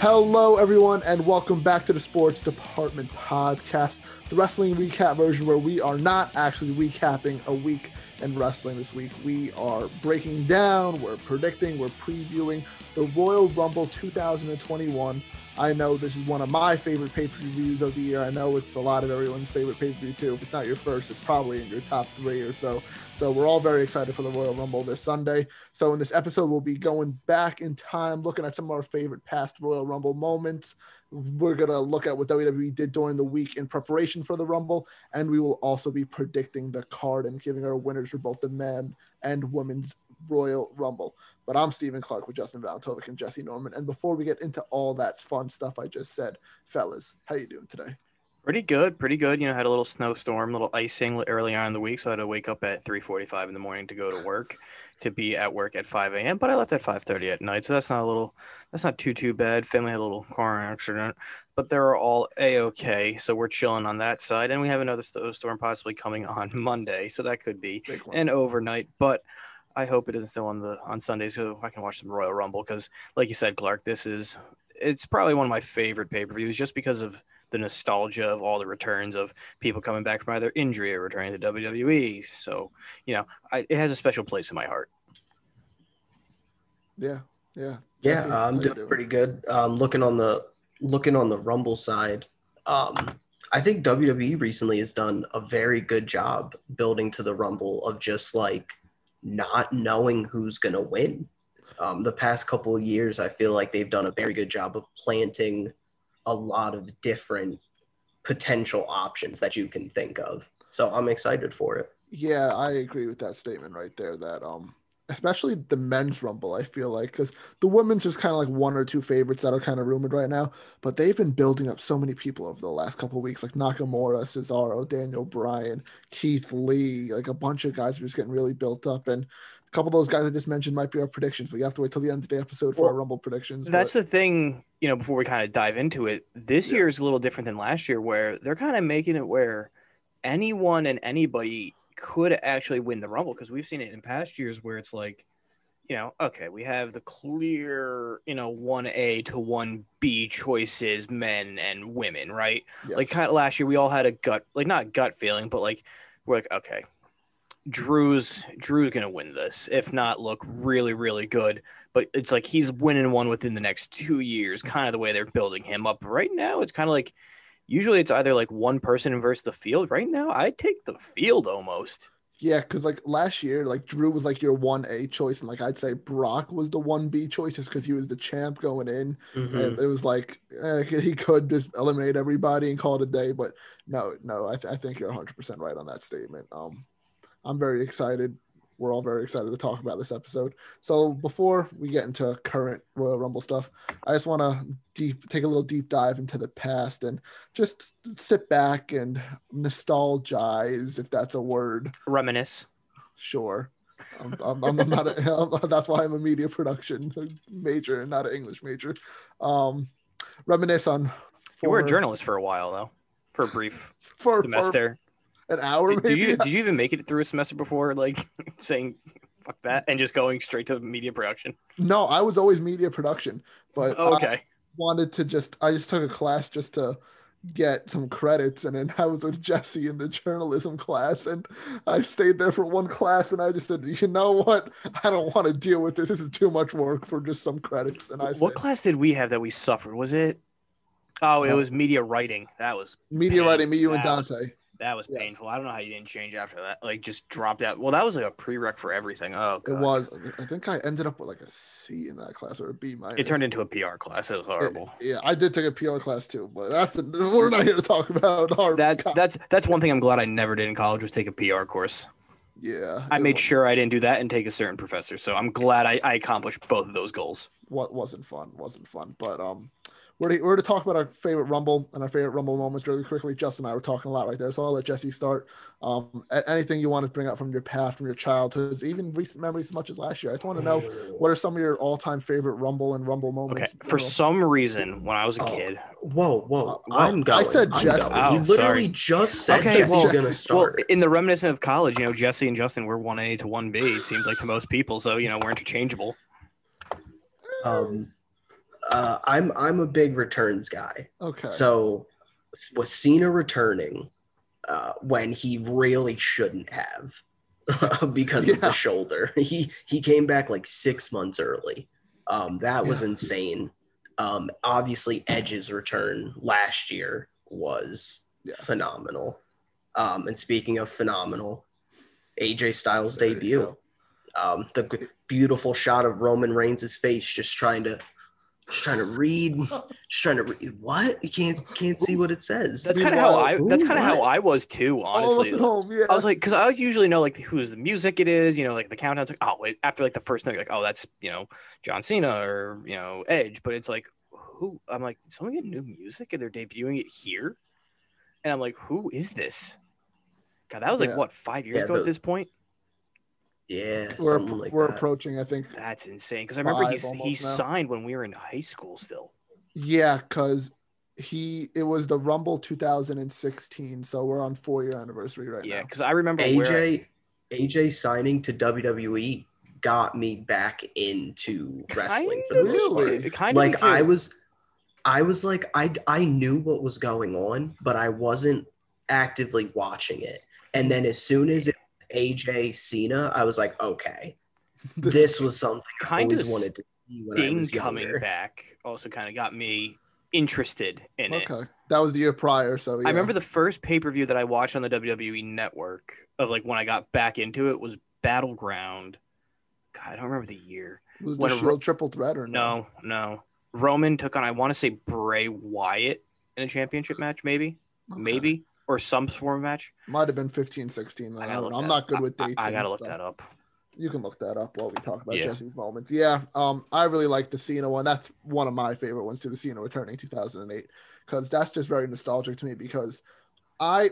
Hello, everyone, and welcome back to the Sports Department Podcast, the wrestling recap version where we are not actually recapping a week in wrestling this week. We are breaking down, we're predicting, we're previewing the Royal Rumble 2021. I know this is one of my favorite pay per views of the year. I know it's a lot of everyone's favorite pay per view too. If it's not your first, it's probably in your top three or so. So we're all very excited for the Royal Rumble this Sunday. So in this episode, we'll be going back in time, looking at some of our favorite past Royal Rumble moments. We're gonna look at what WWE did during the week in preparation for the Rumble, and we will also be predicting the card and giving our winners for both the men and women's Royal Rumble. But I'm Stephen Clarke with Justin Valentovic and Jesse Norman. And before we get into all that fun stuff I just said, fellas, how you doing today? Pretty good, pretty good. You know, had a little snowstorm, a little icing early on in the week, so I had to wake up at 3:45 in the morning to go to work, to be at work at 5 a.m. But I left at 5:30 at night, so that's not a little, that's not too too bad. Family had a little car accident, but they're all a okay, so we're chilling on that side. And we have another snowstorm possibly coming on Monday, so that could be an overnight. But I hope it isn't still on the on Sundays so I can watch some Royal Rumble because, like you said, Clarke, this is it's probably one of my favorite pay per views just because of the nostalgia of all the returns of people coming back from either injury or returning to WWE. So, you know, I, it has a special place in my heart. Yeah, yeah, yeah. I'm doing, doing pretty good. Um, looking on the looking on the Rumble side, um, I think WWE recently has done a very good job building to the Rumble of just like not knowing who's gonna win. Um, the past couple of years, I feel like they've done a very good job of planting a lot of different potential options that you can think of. So I'm excited for it. Yeah, I agree with that statement right there. That um, especially the men's rumble, I feel like because the women's just kind of like one or two favorites that are kind of rumored right now, but they've been building up so many people over the last couple weeks, like Nakamura, Cesaro, Daniel Bryan, Keith Lee, like a bunch of guys are just getting really built up, and a couple of those guys I just mentioned might be our predictions, but you have to wait till the end of the episode for well, our Rumble predictions. That's but... the thing, you know, before we kind of dive into it, this yeah. year is a little different than last year where they're kind of making it where anyone and anybody could actually win the Rumble because we've seen it in past years where it's like, you know, okay, we have the clear, you know, 1A to 1B choices, men and women, right? Yes. Like kind of last year, we all had a gut, like not gut feeling, but like, we're like, okay, Drew's Drew's gonna win this, if not look really, really good. But it's like he's winning one within the next two years, kind of the way they're building him up. Right now, it's kind of like usually it's either like one person versus the field. Right now, I take the field almost. Yeah, because like last year, like Drew was like your one A choice, and like I'd say Brock was the one B choice just because he was the champ going in, mm-hmm. and it was like eh, he could just eliminate everybody and call it a day. But no, no, I, th- I think you're 100 percent right on that statement. Um, I'm very excited. We're all very excited to talk about this episode. So before we get into current Royal Rumble stuff, I just want to deep take a little deep dive into the past and just sit back and nostalgize, if that's a word. Reminisce. Sure. I'm, I'm, I'm not. A, that's why I'm a media production major and not an English major. Um, reminisce on. Former, you were a journalist for a while, though, for a brief for, semester. For, an hour. Did, did, you did you even make it through a semester before like saying fuck that and just going straight to media production? No, I was always media production, but oh, okay. I wanted to just I just took a class just to get some credits and then I was with Jesse in the journalism class and I stayed there for one class and I just said, you know what? I don't want to deal with this. This is too much work for just some credits. And I What said, class did we have that we suffered? Was it Oh, it uh, was media writing. That was media writing, me, you, and Dante. That was yes. painful. I don't know how you didn't change after that. Like just dropped out. Well, that was like a prereq for everything. Oh, God. it was. I think I ended up with like a C in that class or a B minus. It turned into a PR class. It was horrible. It, yeah, I did take a PR class too, but that's a, we're not here to talk about hard. That that's that's one thing I'm glad I never did in college was take a PR course. Yeah, I made was. sure I didn't do that and take a certain professor. So I'm glad I, I accomplished both of those goals. What wasn't fun, wasn't fun, but um, we're to, we're to talk about our favorite Rumble and our favorite Rumble moments really quickly. Justin and I were talking a lot right there, so I'll let Jesse start. Um, anything you want to bring up from your past, from your childhood, even recent memories, as much as last year. I just want to know what are some of your all-time favorite Rumble and Rumble moments. Okay, for some reason, when I was a oh, kid, whoa, whoa, uh, I'm going. I said Jesse. Oh, you literally sorry. just said okay, Jesse's well, gonna start. Well, in the reminiscent of college, you know, Jesse and Justin were one A to one B. It seems like to most people, so you know, we're interchangeable. Um Uh, I'm I'm a big returns guy. Okay. So was Cena returning uh, when he really shouldn't have because of the shoulder? He he came back like six months early. Um, that was insane. Um, obviously, Edge's return last year was Yes. phenomenal. Um, and speaking of phenomenal, AJ Styles' There debut. Um, the beautiful shot of Roman Reigns' face, just trying to, just trying to read, just trying to read. What you can't can't see what it says. That's kind of how I. Meanwhile- That's kind of how? I was too. All of us Honestly, at home, yeah. I was like, because I usually know like who's the music it is, you know, like the countdown's like, oh, wait, after like the first note, you're like, oh, that's you know John Cena or you know Edge, but it's like, who? I'm like, did someone get new music and they're debuting it here, and I'm like, who is this? God, that was like Yeah. what five years Yeah, ago the- at this point. Yeah, we're something like we're that. approaching, I think. That's insane. Because I remember Five he's, he now. signed when we were in high school still. Yeah, because he it was the Rumble 2016, so we're on four year anniversary right Yeah, now. Yeah, because I remember where AJ AJ signing to WWE got me back into wrestling for the most of. part. Really? It kind like of I was I was like I I knew what was going on, but I wasn't actively watching it. And then as soon as it AJ Cena, I was like, okay, this was something I kind of always wanted to see when I was coming back also kind of got me interested in it. Okay, that was the year prior, so yeah. I remember the first pay per view that I watched on the WWE network of like when I got back into it was Battleground. God, I don't remember the year. was the when a Shield Ro- triple threat or no? No, no. Roman took on I want to say Bray Wyatt in a championship match, maybe, Okay. maybe, or some of match. might have been 15, 16. Then. I I don't know. I'm not good with dates. I, and gotta look stuff. that up. You can look that up while we talk about Yeah. Jesse's moments. Yeah, um, I really like the Cena one. That's one of my favorite ones to The Cena returning 2008 because that's just very nostalgic to me. Because I,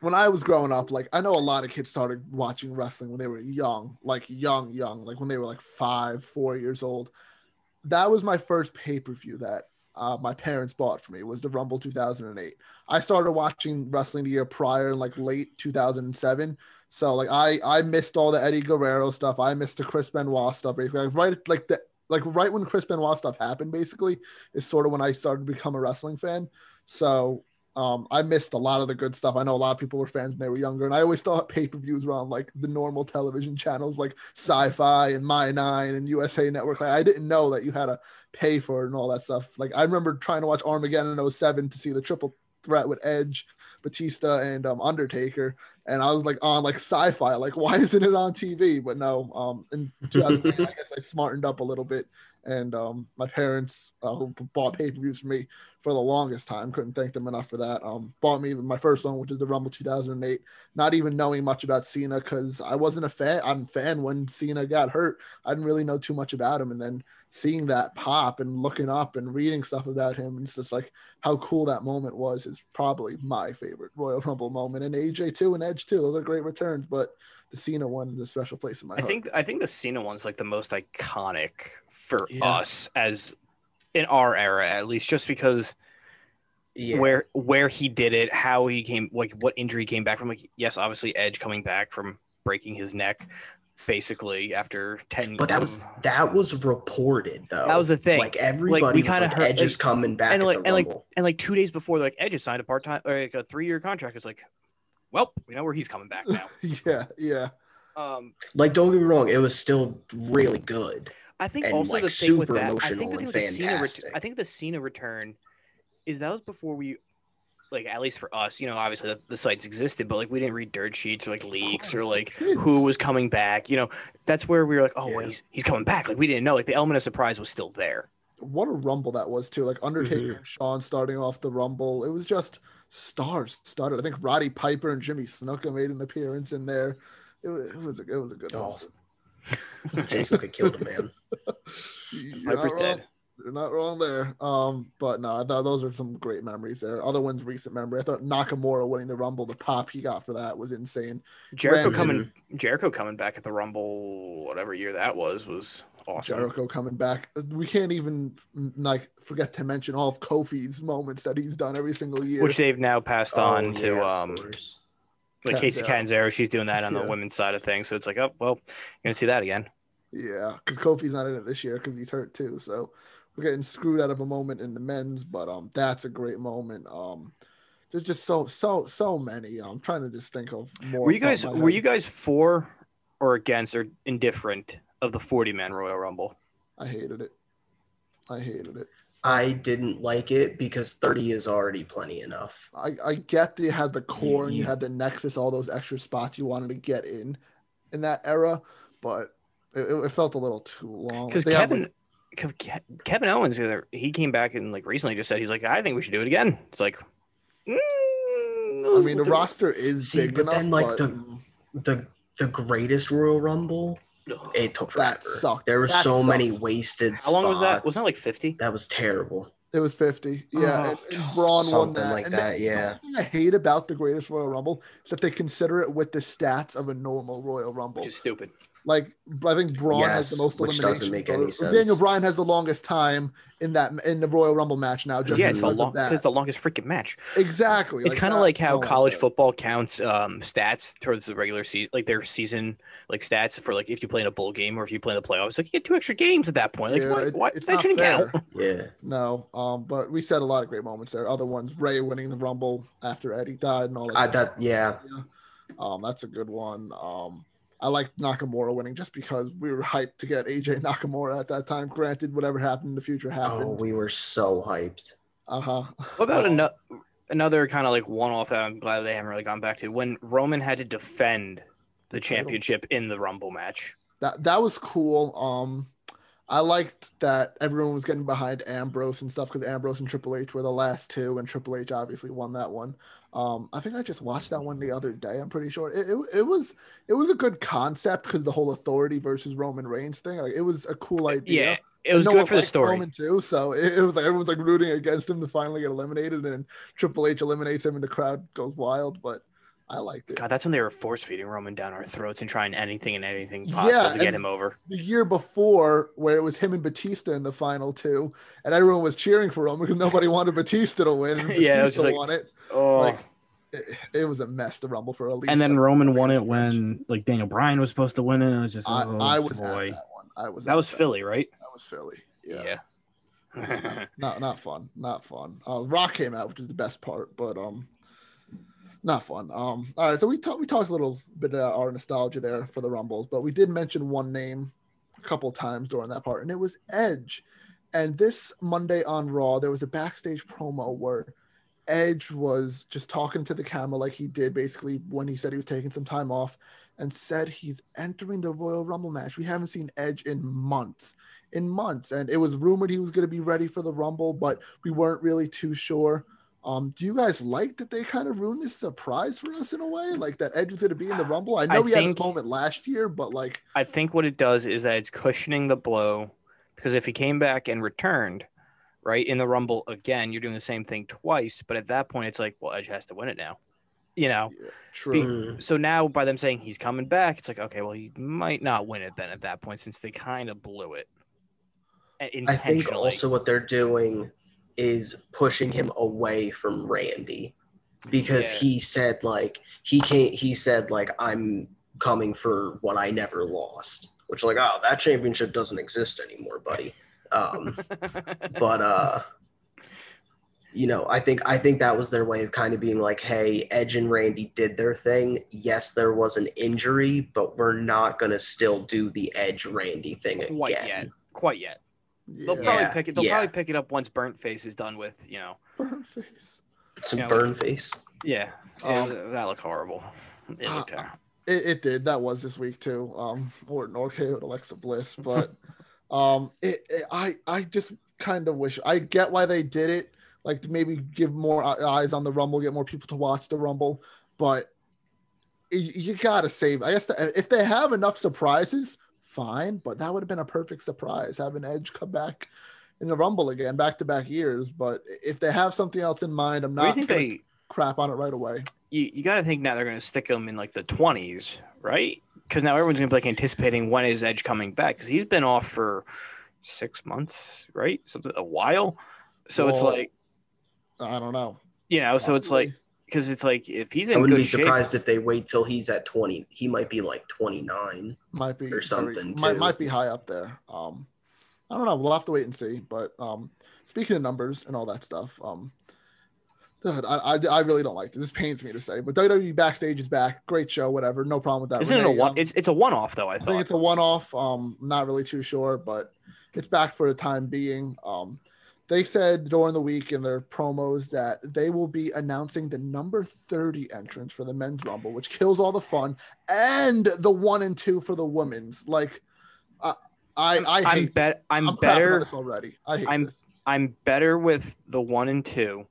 when I was growing up, like I know a lot of kids started watching wrestling when they were young, like young, young, like when they were like five, four years old. That was my first pay per view that uh, my parents bought for me was the Rumble 2008. I started watching wrestling the year prior, in like late 2007. So like I I missed all the Eddie Guerrero stuff. I missed the Chris Benoit stuff. Basically, like, right like the like right when Chris Benoit stuff happened, basically is sort of when I started to become a wrestling fan. So um, I missed a lot of the good stuff. I know a lot of people were fans when they were younger, and I always thought pay per views were on like the normal television channels like Sci-Fi and My Nine and USA Network. Like, I didn't know that you had to pay for it and all that stuff. Like I remember trying to watch Armageddon in 07 to see the triple threat with Edge, Batista, and um, Undertaker, and I was like on like Sci-Fi. Like why isn't it on TV? But no, um, in 2008, I guess I smartened up a little bit. And um, my parents, uh, who bought pay per views for me for the longest time, couldn't thank them enough for that. Um, bought me my first one, which is the Rumble 2008. Not even knowing much about Cena because I wasn't a fan. I'm a fan when Cena got hurt. I didn't really know too much about him, and then seeing that pop and looking up and reading stuff about him, and it's just like how cool that moment was. Is probably my favorite Royal Rumble moment, and AJ too, and Edge too. Those are great returns, but the Cena one is a special place in my I heart. think I think the Cena one's like the most iconic for Yeah. us as in our era, at least, just because Yeah. where where he did it, how he came, like what injury came back from. Like, yes, obviously Edge coming back from breaking his neck, basically after ten. But that was that was reported though. That was the thing. Like everybody like, heard- Edge is like- coming back and like and like and like two days before, like Edge signed a part time or like a three year contract. It's like, well, we know where he's coming back now. yeah, yeah. um, Like, don't get me wrong, it was still really good. I think also like, the thing with super that, I think the thing with the Cena, ret- I think the Cena return is that was before we, like at least for us, you know, obviously the, the sites existed, but like we didn't read dirt sheets or like leaks or like kids. who was coming back. You know, that's where we were like, oh, well, he's he's coming back. Like we didn't know. Like the element of surprise was still there. what a rumble that was too. Like Undertaker Mhm. and Shawn starting off the rumble. It was just stars started. I think Roddy Piper and Jimmy Snuka made an appearance in there. It was, it was a it was a good. Oh. rumble. Jason could kill the man. Piper's not wrong. dead. You're not wrong there. Um, but no, I thought those are some great memories there. Other ones, recent memory. I thought Nakamura winning the rumble, the pop he got for that was insane. Jericho coming, Jericho coming back at the Rumble, whatever year that was, was awesome. Jericho coming back. We can't even mm, like forget to mention all of Kofi's moments that he's done every single year. Which they've now passed on Oh, to yeah, of um like Kacy Catanzaro. She's doing that on the Yeah. women's side of things. So it's like, oh well, you're gonna see that again. Yeah, because Kofi's not in it this year because he's hurt too. So we're getting screwed out of a moment in the men's, but um, that's a great moment. Um, there's just so so so many. I'm trying to just think of more. Were you off the top guys were head. you guys for or against or indifferent of the 40 man Royal Rumble? I hated it. I hated it. I didn't like it because 30 is already plenty enough. I, I get that you had the core and you you- had the Nexus, all those extra spots you wanted to get in in that era, but it, it felt a little too long. Because Kevin like- Kev- Kevin Owens he came back and like recently just said he's like I think we should do it again. It's like mm, I mean, the roster is See, big but enough, then, like, but the- The the greatest Royal Rumble, it took That forever. sucked. There were That so many wasted How long was that? spots. Was that like 50? that was terrible. It was 50. Yeah. Oh, and, and Braun won something that. like and that, the- yeah. The thing I hate about the greatest Royal Rumble is that they consider it with the stats of a normal Royal Rumble. Which is stupid. Like I think Braun has the most which eliminations. doesn't make any sense. Daniel Bryan has the longest time in that in the Royal Rumble match now. Just yeah, it's the because long it's the longest freaking match. exactly. It's kind of like how college that. football counts um, stats towards the regular season, like their season, like stats for like if you play in a bowl game or if you play in the playoffs. Like you get two extra games at that point. Like Yeah, what? it- what? it's That not shouldn't fair. count. Yeah. No, um, but we said a lot of great moments there. Other ones, Ray winning the Rumble after Eddie died and all that. I, stuff. that yeah. Um, that's a good one. Um, I liked Nakamura winning just because we were hyped to get AJ Nakamura at that time. Granted, whatever happened in the future happened. Oh, happened. we were so hyped. uh huh. What about ano- another kind of like one off that I'm glad they haven't really gone back to when Roman had to defend the championship in the Rumble match. That that was cool. Um, I liked that everyone was getting behind Ambrose and stuff because Ambrose and Triple H were the last two, and Triple H obviously won that one. Um, I think I just watched that one the other day. I'm pretty sure it, it, it was it was a good concept because the whole authority versus Roman Reigns thing. Like it was a cool idea. Yeah, it was no good for the story. Roman too, so it, it was like everyone's like rooting against him to finally get eliminated, and Triple H eliminates him, and the crowd goes wild. But I liked it. God, that's when they were force feeding Roman down our throats and trying anything and anything Yeah, possible to get him over. The year before, where it was him and Batista in the final two, and everyone was cheering for him because nobody wanted Batista to win. And Yeah, it was Batista just like- won it. Oh, Like, it, it was a mess. The Rumble for at least. And then like, Roman won it when like Daniel Bryan was supposed to win it. It was just I, oh I was boy. at that one. I was. that at was Philly, right? That was Philly. Yeah. Yeah. Not not fun. Not fun. Uh, Rock came out, which is the best part, but um, not fun. Um, all right. So we talked we talked a little bit about our nostalgia there for the Rumbles, but we did mention one name a couple times during that part, and it was Edge. And this Monday on Raw, there was a backstage promo where Edge was just talking to the camera like he did basically when he said he was taking some time off and said he's entering the Royal Rumble match. We haven't seen Edge in months, in months. And it was rumored he was going to be ready for the Rumble, but we weren't really too sure. Um, do you guys like that they kind of ruined this surprise for us in a way? Like that Edge was going to be in the Rumble? I know I we had think- this moment last year, but like, I think what it does is that it's cushioning the blow because if he came back and returned, right, in the Rumble again, you're doing the same thing twice. But at that point, it's like, well, Edge has to win it now, you know? yeah, true. Mm. So now by them saying he's coming back, it's like, okay, well, he might not win it then at that point since they kind of blew it. Uh, I think also what they're doing is pushing him away from Randy because Yeah. he said like he can't he said like I'm coming for what I never lost which like oh that championship doesn't exist anymore buddy um but uh you know i think i think that was their way of kind of being like hey edge and randy did their thing yes there was an injury but we're not going to still do the edge randy thing quite again yet. Quite yet. Yeah. They'll probably pick it. They'll yeah. probably pick it up once Burnt Face is done with, you know. Burn face. some Yeah. burn face Yeah, Um, yeah, that looked horrible. It uh, terrible. It, it did. That was this week too. Um, Orton RKO with Alexa Bliss, but um, it, it I I just kind of wish I get why they did it. Like to maybe give more eyes on the Rumble, get more people to watch the Rumble, but you, you gotta save. I guess the, if they have enough surprises, fine. But that would have been a perfect surprise having Edge come back in the Rumble again, back to back years. But if they have something else in mind, I'm What do you not think gonna they? crap on it right away. You, you got to think now they're going to stick him in like the twenties, right? Because now everyone's going to be like anticipating when is Edge coming back because he's been off for six months, right? Something a while. So it's like I don't know. you know, so it's like because it's like if he's in I wouldn't good be shape, surprised if they wait till he's at 20. He might be like 29. might be or something, might, too. might be high up there. Um, I don't know. We'll have to wait and see. But um, speaking of numbers and all that stuff, um, God, I, I, I really don't like this. This pains me to say, but WWE backstage is back. Great show, whatever. No problem with that. isn't it a one? um, It's it's a one off though. I I think it's a one-off. Um, not really too sure, but it's back for the time being. Um, they said during the week in their promos that they will be announcing the number 30 entrance for the men's rumble, which kills all the fun, and the one and two for the women's. Like, I, I, I I'm hate. bet I'm, I'm better. this already. I hate I'm- this. I'm better with the one and two.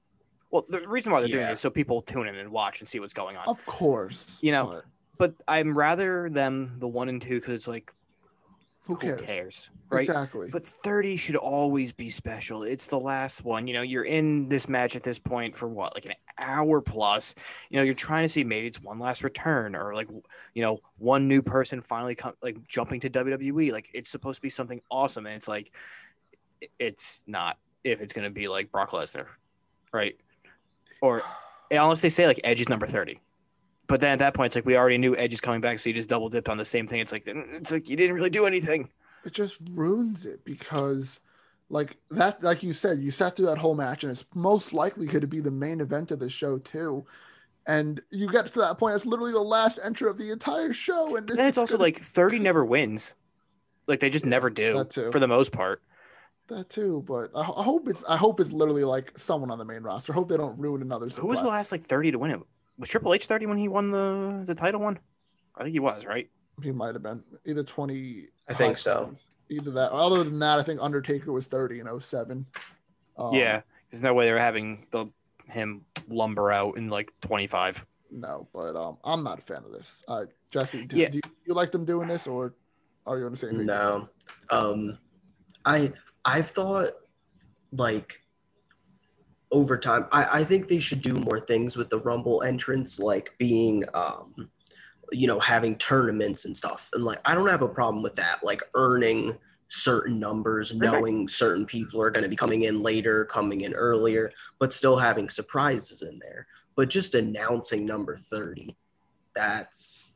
Well, the reason why they're doing Yeah. it is so people tune in and watch and see what's going on. Of course, You know, but But I'm rather them the one and two because it's like who who cares? cares, right? Exactly. But 30 should always be special. It's the last one. You know, you're in this match at this point for what, like an hour plus. You know, you're trying to see maybe it's one last return or like, you know, one new person finally come like jumping to WWE. Like it's supposed to be something awesome. And it's like, it's not if it's going to be like Brock Lesnar, right? Or unless they say like Edge is number 30. But then at that point, it's like we already knew Edge is coming back, so you just double dipped on the same thing. It's like mm, it's like you didn't really do anything. it just ruins it because like that like you said you sat through that whole match and it's most likely going to be the main event of the show too. And you get to that point it's literally the last entry of the entire show and then it's also gonna- like 30 never wins. Like they just Yeah, never do for the most part. That too but I, I hope it's i hope it's literally like someone on the main roster. I hope they don't ruin another who was the last like 30 to win it was triple h 30 when he won the the title one i think he was right he might have been either 20 I think so. 20s. either that other than that i think undertaker was 30 in 07 um, yeah there's no way they're having the him lumber out in like 25 no but um i'm not a fan of this uh jesse do, Yeah. do you like them doing this or are you on the same page? No. Um I I've thought like over time I, I think they should do more things with the rumble entrance like being um you know having tournaments and stuff. And like i don't have a problem with that like earning certain numbers knowing certain people are going to be coming in later coming in earlier but still having surprises in there. But just announcing number 30 that's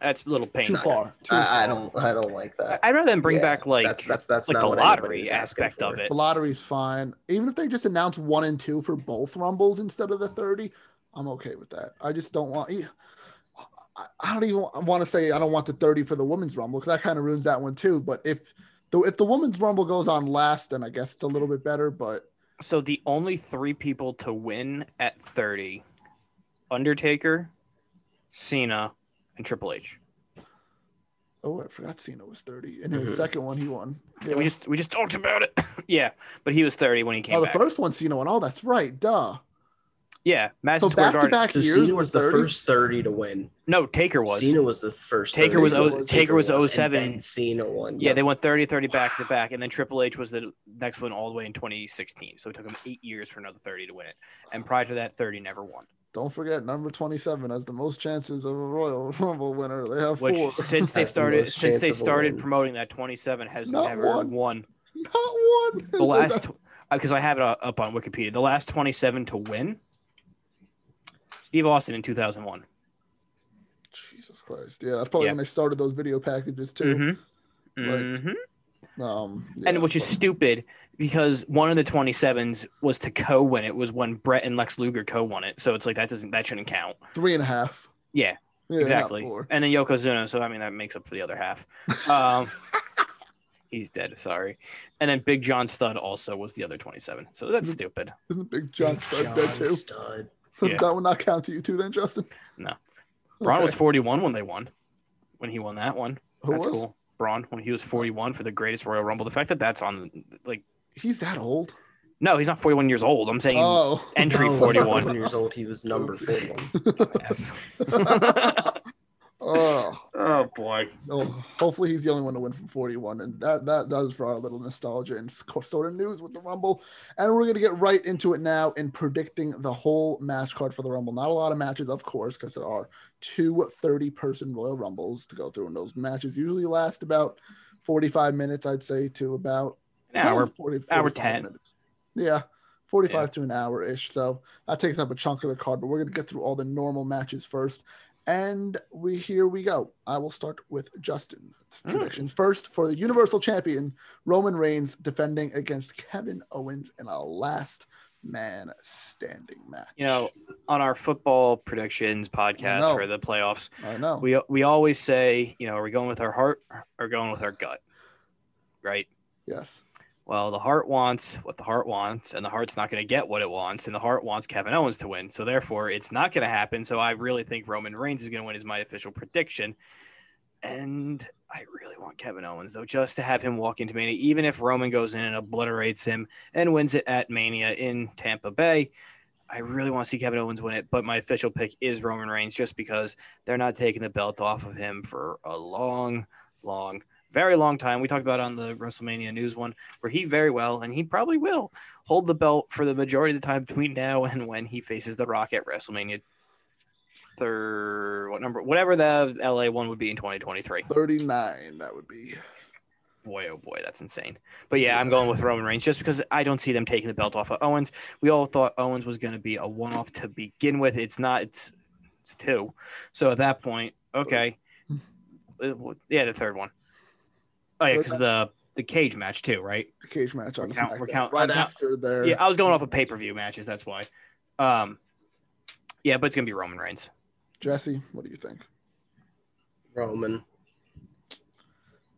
that's a little too painful far too I, I don't i don't like that i'd rather than bring Yeah, back like that's that's that's like not the lottery aspect of it The lottery's fine. Even if they just announce one and two for both rumbles instead of the 30, I'm okay with that. I just don't want. I, I don't even want to say I don't want the 30 for the women's rumble because that kind of ruins that one too. But if the if the women's rumble goes on last, then I guess it's a little bit better. But so the only three people to win at 30 undertaker cena and triple h oh, I forgot Cena was 30. And his Mhm. second one, he won. Yeah, we just we just talked about it. yeah, but he was 30 when he came oh, the back. first one Cena won. Oh, that's right. Duh. yeah, So Madison Square back to back So years Cena was was the first 30 to win. No, Taker was. Cena was the first. Taker was was- win. Taker was and 07. then Cena won. yeah, Yep. they went 30 30 back to back, and then Triple H was the next one all the way in 2016. So it took him eight years for another 30 to win it. And prior to that, 30 never won. Don't forget number 27 has the most chances of a Royal Rumble winner. They have Which four. since they Has the started since they started promoting that 27 has Not never one. won. Not one. The last because I have it uh, up on Wikipedia. The last 27 to win. Steve Austin in 2001. Jesus Christ. Yeah, that's probably Yeah. when they started those video packages too. Mm-hmm. Like, mm-hmm. Um, and which is but- stupid because one of the 27s was to co-win it was when Brett and Lex Luger co-won it. So it's like that doesn't that shouldn't count. three and a half. Yeah, Yeah, exactly. And then Yokozuna, so I mean that makes up for the other half. Um, he's dead. Sorry. And then Big John Studd also was the other 27. So that's stupid. Isn't Big John Big Studd dead John too? Studd. Yeah. that would not count to you too, then, Justin. No. Braun was 41 when they won. When he won that one, Who that's was? cool. Braun when he was 41 for the greatest Royal Rumble. The fact that that's on like He's that old. no, he's not 41 years old. I'm saying Oh, entry No, when 41. 41 years old. He was number 41. Yes. oh, oh boy. oh, hopefully he's the only one to win from 41, and that that does for our little nostalgia and sort of news with the Rumble. And we're gonna get right into it now in predicting the whole match card for the Rumble. Not a lot of matches, of course, because there are two 30 person Royal Rumbles to go through, and those matches usually last about 45 minutes, I'd say, to about An hour. 40, hour 10. minutes. Yeah, 45 to an hour ish. So that takes up a chunk of the card, but we're going to get through all the normal matches first. And we here we go. I will start with Justin. Mm. Predictions first for the Universal Champion Roman Reigns defending against Kevin Owens in a last man standing match. You know, on our football predictions podcast for the playoffs, I know. we we always say, you know, are we going with our heart or going with our gut? Right? yes. Well, the heart wants what the heart wants, and the heart's not going to get what it wants, and the heart wants Kevin Owens to win. So therefore, it's not going to happen. So I really think Roman Reigns is going to win, is my official prediction. And I really want Kevin Owens though, just to have him walk into Mania, even if Roman goes in and obliterates him and wins it at Mania in Tampa Bay. I really want to see Kevin Owens win it, but my official pick is Roman Reigns, just because they're not taking the belt off of him for a long, long very long time. We talked about it on the WrestleMania news one, where he very well, and he probably will hold the belt for the majority of the time between now and when he faces The Rock at WrestleMania third, what number, whatever the LA one would be in 2023. 39, that would be. Boy, oh boy, that's insane. But yeah, I'm going with Roman Reigns just because I don't see them taking the belt off of Owens. We all thought Owens was going to be a one off to begin with. It's not, it's, it's two. So at that point, okay. Uh, Yeah, the third one. Oh yeah, because the the cage match too, right? The cage match on the count- we're SmackDown, count- right count- after their Yeah, I was going off of pay per view matches. That's why. Um, yeah, but it's gonna be Roman Reigns. Jesse. What do you think? Roman.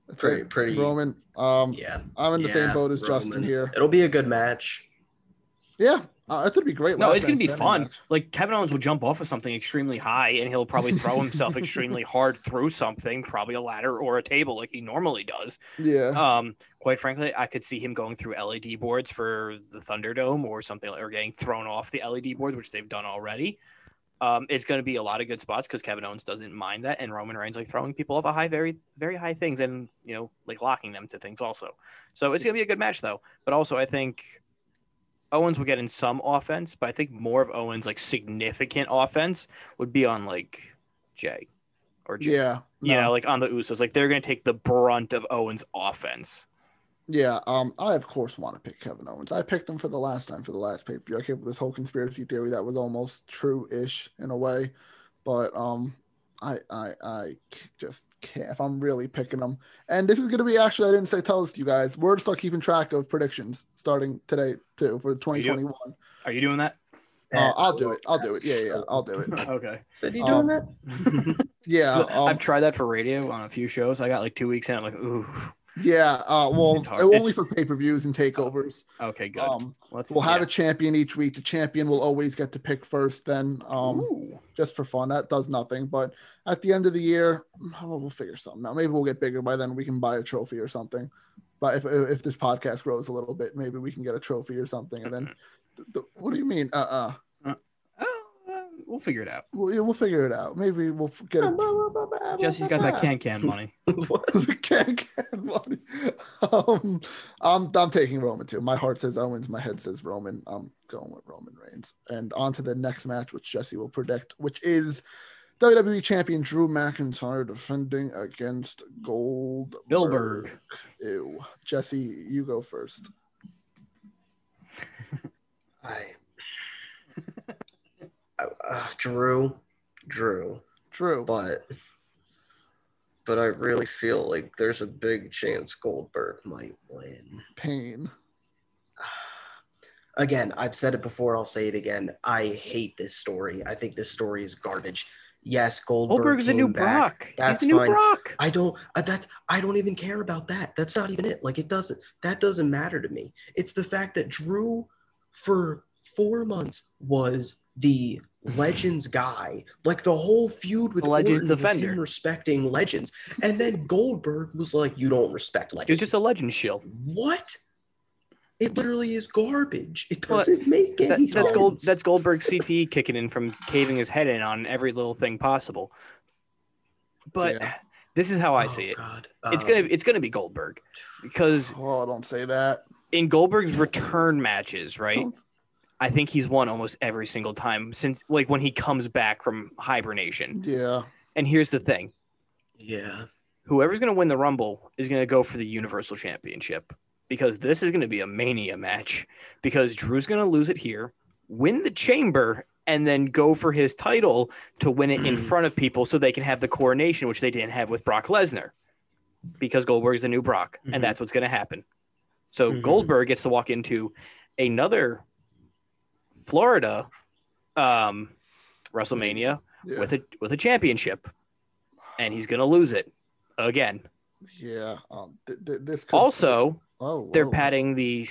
That's Pretty, it. pretty. Roman. Um, Yeah. I'm in the same boat as Justin here. It'll be a good match. Yeah, uh, it's gonna be great. No, it's gonna be fun. match. Like Kevin Owens will jump off of something extremely high, and he'll probably throw himself extremely hard through something, probably a ladder or a table, like he normally does. Yeah, Um, quite frankly, I could see him going through LED boards for the Thunderdome or something, or getting thrown off the LED boards, which they've done already. Um, it's going to be a lot of good spots because Kevin Owens doesn't mind that, and Roman Reigns like throwing people off a high, very, very high things, and you know, like locking them to things also. So it's going to be a good match though. But also, I think Owens will get in some offense, but I think more of Owens like significant offense would be on like Jay or Jay. yeah, You no, know, like on the Usos, like they're going to take the brunt of Owens' offense. yeah. Um, I of course want to pick Kevin Owens. I picked him for the last time for the last pay per view. I came up with this whole conspiracy theory that was almost true-ish in a way, but um, I I I c- just can't. If I'm really picking them, and this is gonna be actually I didn't say tell this to you guys. We're gonna start keeping track of predictions starting today too for 2021. Are you doing that? Uh, I'll do it. I'll do it. Yeah, yeah, I'll do it. okay. Said you Um, doing that? Yeah, um, I've tried that for radio on a few shows. I got like two weeks in. I'm like, ooh, yeah. Uh, well, It's hard. only It's- for pay per views and takeovers. okay, good. Um, Let's. we'll have yeah. a champion each week. The champion will always get to pick first. Then, um, Ooh. Just for fun, that does nothing. But at the end of the year, well, we'll figure something out. Maybe we'll get bigger by then. We can buy a trophy or something. But if if this podcast grows a little bit, maybe we can get a trophy or something. And then, th- th- what do you mean? Uh uh Oh, uh, we'll figure it out. We'll, yeah, we'll figure it out. Maybe we'll get it. Jesse's got that can can money. can can money. Um, I'm I'm taking Roman too. My heart says Owens. My head says Roman. I'm going with Roman Reigns. And on to the next match, which Jesse will predict, which is WWE Champion Drew McIntyre defending against Gold Goldberg. Ew. Jesse, you go first. I, uh, Drew, Drew, Drew. but but I really feel like there's a big chance Goldberg might win. Pain. Again, I've said it before. I'll say it again. I hate this story. I think this story is garbage. Yes, Goldberg. Goldberg's came new back. Brock. That's He's the new fine. Brock. I don't uh, that I don't even care about that. That's not even it. Like it doesn't that doesn't matter to me. It's the fact that Drew for 4 months was the legends guy. Like the whole feud with The Legends Orton was defender. him respecting legends. And then Goldberg was like you don't respect legends. He was just a legend shield. What? It literally is garbage. It What? doesn't make any That, sense. that's gold. That's Goldberg CTE kicking in from caving his head in on every little thing possible. But Yeah. this is how I Oh, see it. God. It's Um, gonna it's gonna be Goldberg because Oh, don't say that. in Goldberg's return matches, right? Don't- I think he's won almost every single time since like when he comes back from hibernation. Yeah. And here's the thing: yeah. whoever's gonna win the Rumble is gonna go for the Universal Championship. because this is going to be a mania match because Drew's going to lose it here, win the chamber, and then go for his title to win it in front of people so they can have the coronation, which they didn't have with Brock Lesnar because Goldberg's the new Brock, Mhm. and that's what's going to happen. So Mhm. Goldberg gets to walk into another Florida um, WrestleMania Yeah. with a with a championship, and he's going to lose it again. yeah. Um, th- th- this could Also, oh, they're padding the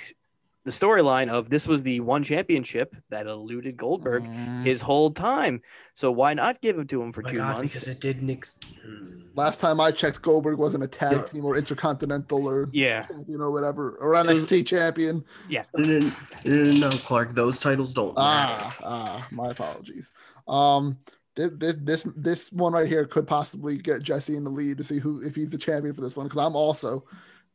the storyline of this was the one championship that eluded Goldberg Mm. his whole time. So why not give it to him for my two God, months? because it didn't. Ex- Hmm. Last time I checked, Goldberg wasn't a tag Yeah. team or intercontinental or yeah, champion or whatever or It was- NXT champion. Yeah, no, no, no, no, Clarke. Those titles don't matter. Ah, ah, my apologies. Um, this, this this this one right here could possibly get Jesse in the lead to see who if he's the champion for this one because I'm also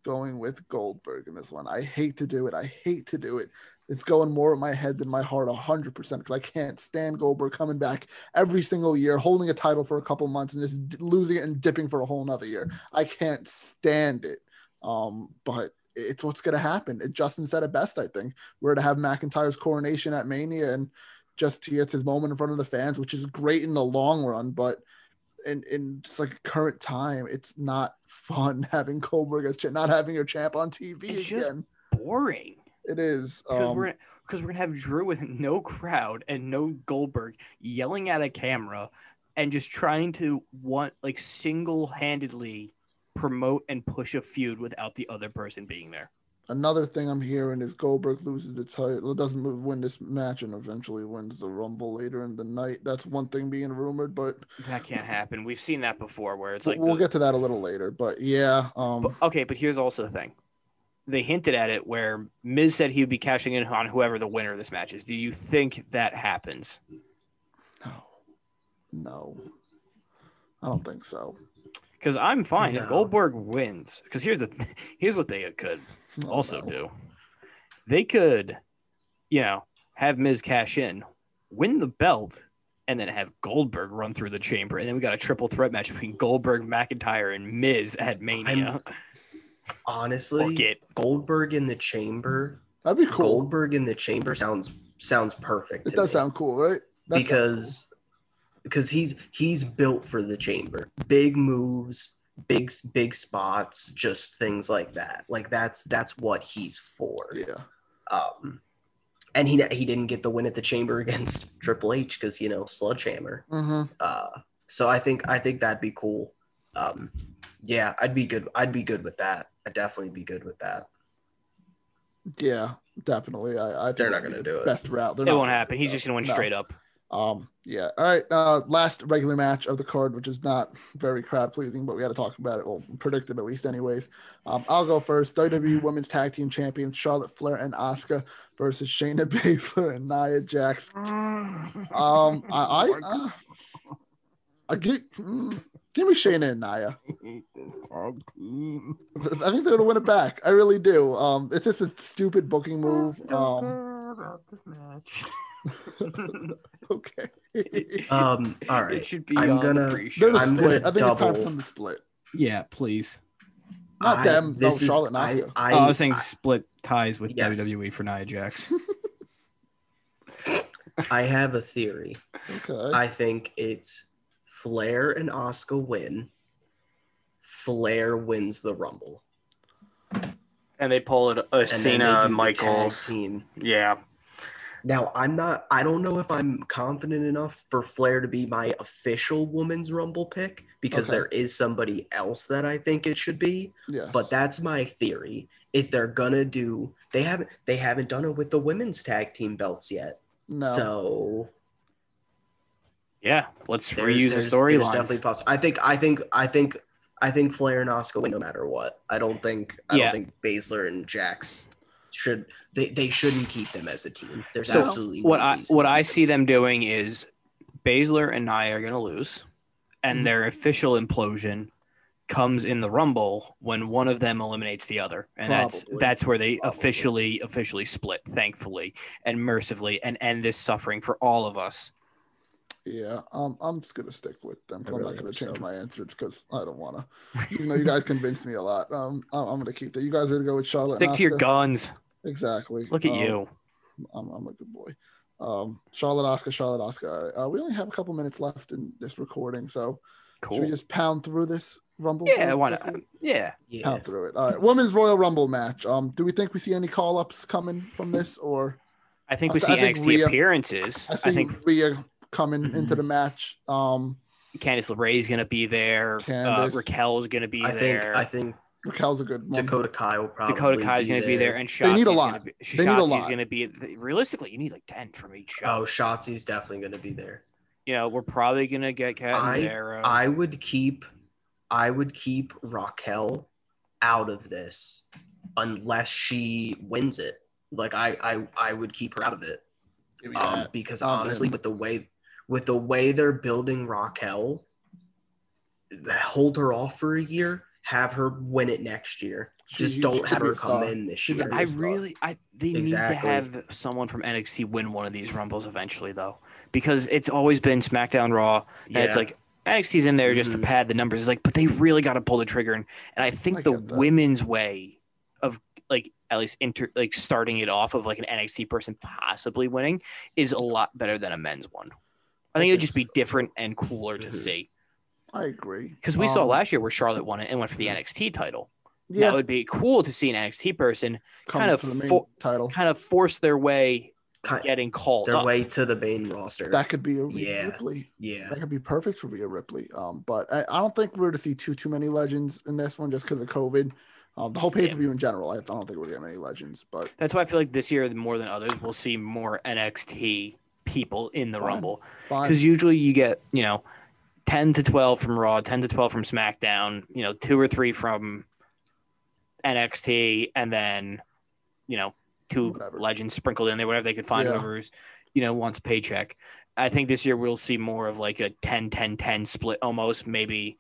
going with Goldberg in this one. I hate to do it. I hate to do it. It's going more in my head than my heart, hundred percent. Because I can't stand Goldberg coming back every single year, holding a title for a couple months and just d- losing it and dipping for a whole nother year. I can't stand it. Um, but it's what's gonna happen. It, Justin said it best. I think we're to have McIntyre's coronation at Mania and just he gets his moment in front of the fans, which is great in the long run, but in in just like current time, it's not fun having Goldberg as not having your champ on TV It's just- again. boring It is. because Um, we're because we're gonna have Drew with no crowd and no Goldberg yelling at a camera and just trying to want like single handedly promote and push a feud without the other person being there. Another thing I'm hearing is Goldberg loses the title, doesn't lose, win this match, and eventually wins the Rumble later in the night. That's one thing being rumored, but That can't happen. We've seen that before where it's like we'll the- get to that a little later. But yeah, um, But, okay, but here's also the thing. They hinted at it where Miz said he would be cashing in on whoever the winner of this match is. Do you think that happens? no, no, I don't think so. Because I'm fine if Goldberg wins. Because here's the th- here's what they could Oh, also no. do. They could, you know, have Miz cash in, win the belt, and then have Goldberg run through the chamber, and then we got a triple threat match between Goldberg, McIntyre, and Miz at Mania. Honestly, Book it. Goldberg in the chamber. That'd be cool. Goldberg in the chamber sounds sounds perfect. It does me. sound cool, right? That sounds because because he's he's built for the chamber. Big moves, big big spots, just things like that. Like that's that's what he's for. yeah. Um, and he he didn't get the win at the chamber against Triple H because you know Sledgehammer. Mm-hmm. Uh, so I think I think that'd be cool. Um, yeah, I'd be good. I'd be good with that. I'd definitely be good with that. Yeah, definitely. I, I think They're not gonna the do it. Best route. They're It not won't gonna happen. He's that. just gonna win No. straight up. Um, yeah. All right. Uh, last regular match of the card, which is not very crowd pleasing, but we got to talk about it. Well, predicted at least, anyways. Um, I'll go first. WWE Women's Tag Team Champions Charlotte Flair and Asuka versus Shayna Baszler and Nia Jax. Um, I, I, uh, I get, mm, give me Shayna and Nia. I think they're gonna win it back. I really do. Um, it's just a stupid booking move. Um, about this match. okay. Um, all It should be I'm gonna- the They're pre-show. I'm split. gonna I think it's time for double- them to split. Yeah, please. Not I- them. No, this is- Charlotte and I, I, oh, I was saying I- split ties with Yes. WWE for Nia Jax. I have a theory. Okay. I think it's Flair and Asuka win. Flair wins the Rumble. and they pull it a And Cena do the Michaels. team. Yeah. Now I'm not I don't know if I'm confident enough for Flair to be my official women's rumble pick because Okay. there is somebody else that I think it should be. yes. But that's my theory. Is they're gonna do they haven't they haven't done it with the women's tag team belts yet. no. So Yeah. Let's there- reuse the there's- there's definitely possible. I think I think I think I think Flair and Asuka win no matter what. I don't think I Yeah. don't think Baszler and Jax should they, they shouldn't keep them as a team. There's So, absolutely no what I what I see them. them doing is Baszler and Nia are gonna lose, and Mhm. their official implosion comes in the Rumble when one of them eliminates the other, and that's Probably. that's where they Probably. officially officially split, thankfully and mercifully, and end this suffering for all of us. Yeah, um, I'm just gonna stick with them. I I'm really not gonna change so. my answer because I don't wanna. Even though you guys convinced me a lot, um, I'm, I'm gonna keep that. You guys are gonna go with Charlotte. Stick and to your guns. Exactly. Look at Um, you. I'm, I'm a good boy. Um, Charlotte Asuka, Charlotte Asuka. All right. Uh, we only have a couple minutes left in this recording, so should we just pound through this Rumble? Yeah, why not? quickly? Yeah. Yeah. Pound through it. All right. Women's Royal Rumble match. Um, do we think we see any call ups coming from this, or I think we th- see I think NXT Rhea- appearances. I I, see think Rhea coming Mhm. into the match. Um, Candice is going to be there. Uh, Candice. Raquel's going to be I think there. I think Raquel's a good one. Dakota Kai will probably Dakota Kai's be going to be there, and They need a lot. Gonna be, They need a lot. going to be. Realistically, you need like ten from each show. Oh, Shotzi's definitely going to be there. You know, we're probably going to get Cat I- Zero. I would keep I would keep Raquel out of this unless she wins it. Like I I, I would keep her out of it. Um, because I'm honestly in. with the way with the way they're building Raquel, hold her off for a year, have her win it next year. She- Just she don't have her come star. in this She year. be a I star. really, I they need to have someone from NXT win one of these rumbles eventually, though, because it's always been SmackDown, Raw, and it's like NXT's in there just to Mhm. pad the numbers. It's like, but they really got to pull the trigger, and, and I think I the women's way of like at least inter like starting it off of like an NXT person possibly winning is a lot better than a men's one. I I think it'd just be different and cooler to Mhm. see I agree. because we saw Um, last year where Charlotte won it and went for the NXT title. Yeah, That would be cool to see an NXT person come kind of the main fo- title. kind of force their way Ki- getting called their up. way to the main roster. That could be a Rhea Yeah. Ripley. yeah. That could be perfect for Rhea Ripley. Um, but I, I don't think we're to see too too many legends in this one just because of COVID. Um, the whole pay per view in general, I don't think we're getting any legends. But That's why I feel like this year more than others, we'll see more NXT people in the Fine. Rumble because usually you get you know ten to twelve from Raw, ten to twelve from SmackDown, you know two or three from NXT, and then you know two Whatever. legends sprinkled in there, whatever they could find, Yeah. whoever's you know wants a paycheck. I think this year we'll see more of like a 10 10 10 split almost, maybe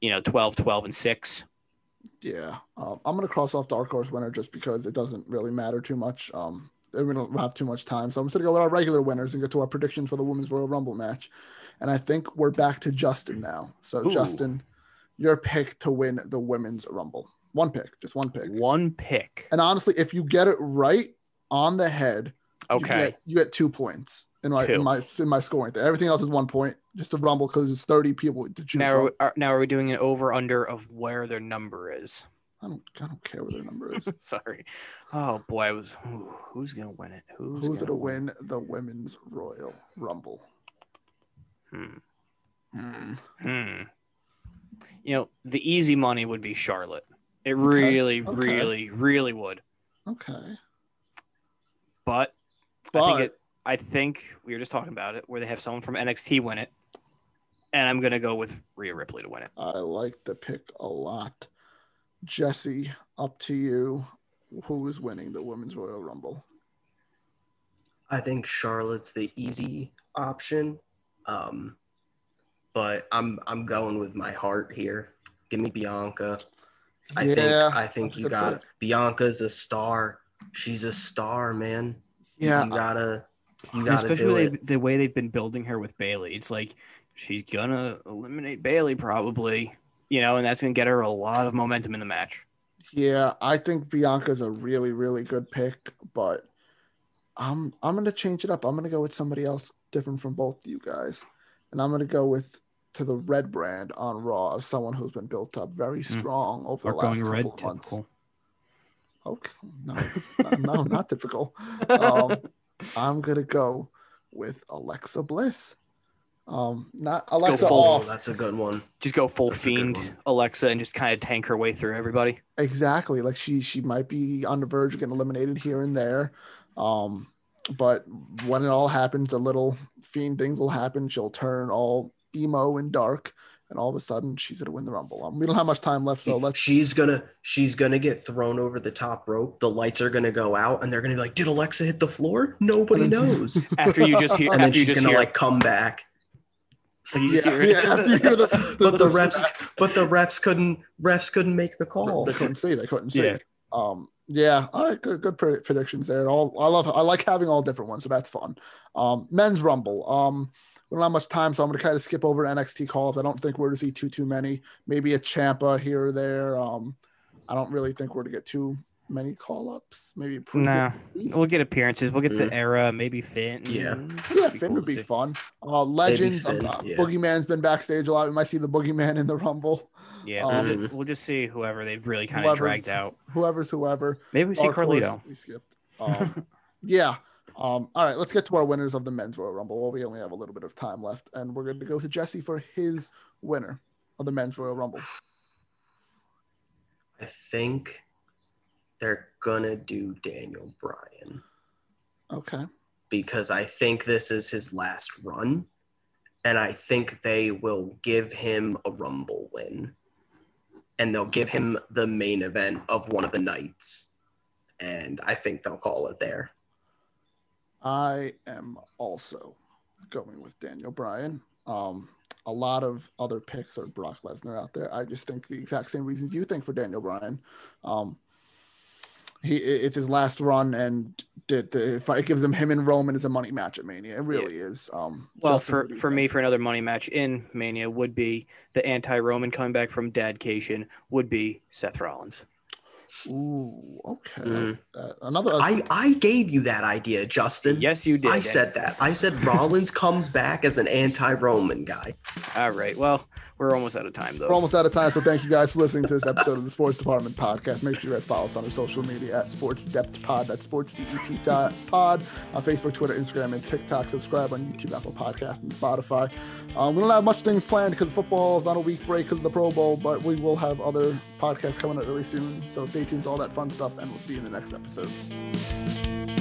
you know 12 12 and 6. Yeah, um, I'm gonna cross off Dark Horse winner just because it doesn't really matter too much. Um, we don't have too much time, so I'm just gonna go with our regular winners and get to our predictions for the Women's Royal Rumble match. And I think we're back to Justin now. So Ooh. Justin, your pick to win the Women's Rumble. One pick, just one pick. One pick. And honestly, if you get it right on the head, you Okay. get, you get two points in my Two. in my in my scoring thing. Everything else is one point. Just the Rumble because it's 30 people to choose Now, from. are, are- now are we doing an over under of where their number is? I don't I don't care what their number is. Sorry. Oh boy, I was. ooh, who's gonna win it? Who's, Who's gonna gonna win the Women's Royal Rumble? Hmm. Hmm. Hmm. You know, the easy money would be Charlotte. It Okay, really, okay. really, really would. Okay. But, I But think it. I think we were just talking about it, where they have someone from NXT win it, and I'm gonna go with Rhea Ripley to win it. I like the pick a lot. Jesse, up to you. Who is winning the Women's Royal Rumble? I think Charlotte's the easy option. Um, but I'm I'm going with my heart here. Give me Bianca. I think I think you got pick. Bianca's a star. She's a star, man. Yeah, You gotta you gotta do especially it. they, the way they've been building her with Bayley. It's like she's gonna eliminate Bayley probably, you know, and that's gonna get her a lot of momentum in the match. yeah. I think Bianca's a really, really good pick, but I'm I'm gonna change it up. I'm gonna go with somebody else different from both you guys, and I'm gonna go with to the red brand on Raw of someone who's been built up very Hmm. strong over Or the last going couple of months. typical. Okay, no, no, no, not typical. Um, I'm gonna go with Alexa Bliss. Um, not Alexa full- Oh, off that's a good one. Just go full That's fiend. Alexa and just kind of tank her way through everybody. exactly. Like she she might be on the verge of getting eliminated here and there. Um, but when it all happens, the little fiend things will happen. She'll turn all emo and dark, and all of a sudden she's gonna win the rumble. Um, we don't have much time left, so let's. she's gonna she's gonna get thrown over the top rope. The lights are gonna go out, and they're gonna be like, "Did Alexa hit the floor? Nobody then- knows." After you just hear, and then after you she's just gonna hear, like come back. like, you just Yeah, yeah. After the, But the refs, but the refs couldn't refs couldn't make the call. They couldn't see. They couldn't see. Yeah. Um. Yeah. All right. Good. Good predictions there. All. I love. I like having all different ones. So that's fun. Um. Men's Rumble. Um. we don't have much time, so I'm going to kind of skip over NXT call ups. I don't think we're to see too too many. Maybe a Ciampa here or there. Um, I don't really think we're to get too many call ups. Maybe Proved Nah, we'll get appearances. We'll get Mm. the era, maybe Finn. Yeah. Yeah, Finn cool would be see. fun. Uh, Legends, Finn, uh, yeah. Boogeyman's been backstage a lot. We might see the Boogeyman in the Rumble. Yeah, Um, we'll, just, we'll just see whoever they've really kind of dragged out. Whoever's whoever. Maybe we see Dark Horse, Carlito. We skipped. Um, yeah. Um, all right, let's get to our winners of the men's Royal Rumble. Well, we only have a little bit of time left, and we're going to go to Jesse for his winner of the men's Royal Rumble. I think they're gonna do Daniel Bryan Okay. because I think this is his last run, and I think they will give him a Rumble win, and they'll give him the main event of one of the nights, and I think they'll call it there. I am also going with Daniel Bryan. Um, a lot of other picks are Brock Lesnar out there. I just think the exact same reasons you think for Daniel Bryan. Um, he it's his last run, and it, if it gives him him and Roman as a money match at Mania, it really is. Um, Well, Justin, for what do you for think? me, for another money match in Mania would be the anti-Roman coming back from Dadcation would be Seth Rollins. Ooh, okay. Mm. Uh, another. I I gave you that idea, Justin. Yes, you did. I said that. I said Rollins comes back as an anti-Roman guy. All right. Well, we're almost out of time though. We're almost out of time, so thank you guys for listening to this episode of the Sports Department Podcast. Make sure you guys follow us on our social media at Sports Depth Pod. That's Sports DEP Pod on Facebook, Twitter, Instagram, and TikTok. Subscribe on YouTube, Apple Podcast, and Spotify. Um, we don't have much things planned because football is on a week break because of the Pro Bowl, but we will have other podcasts coming out really soon. So stay tuned to all that fun stuff, and we'll see you in the next episode.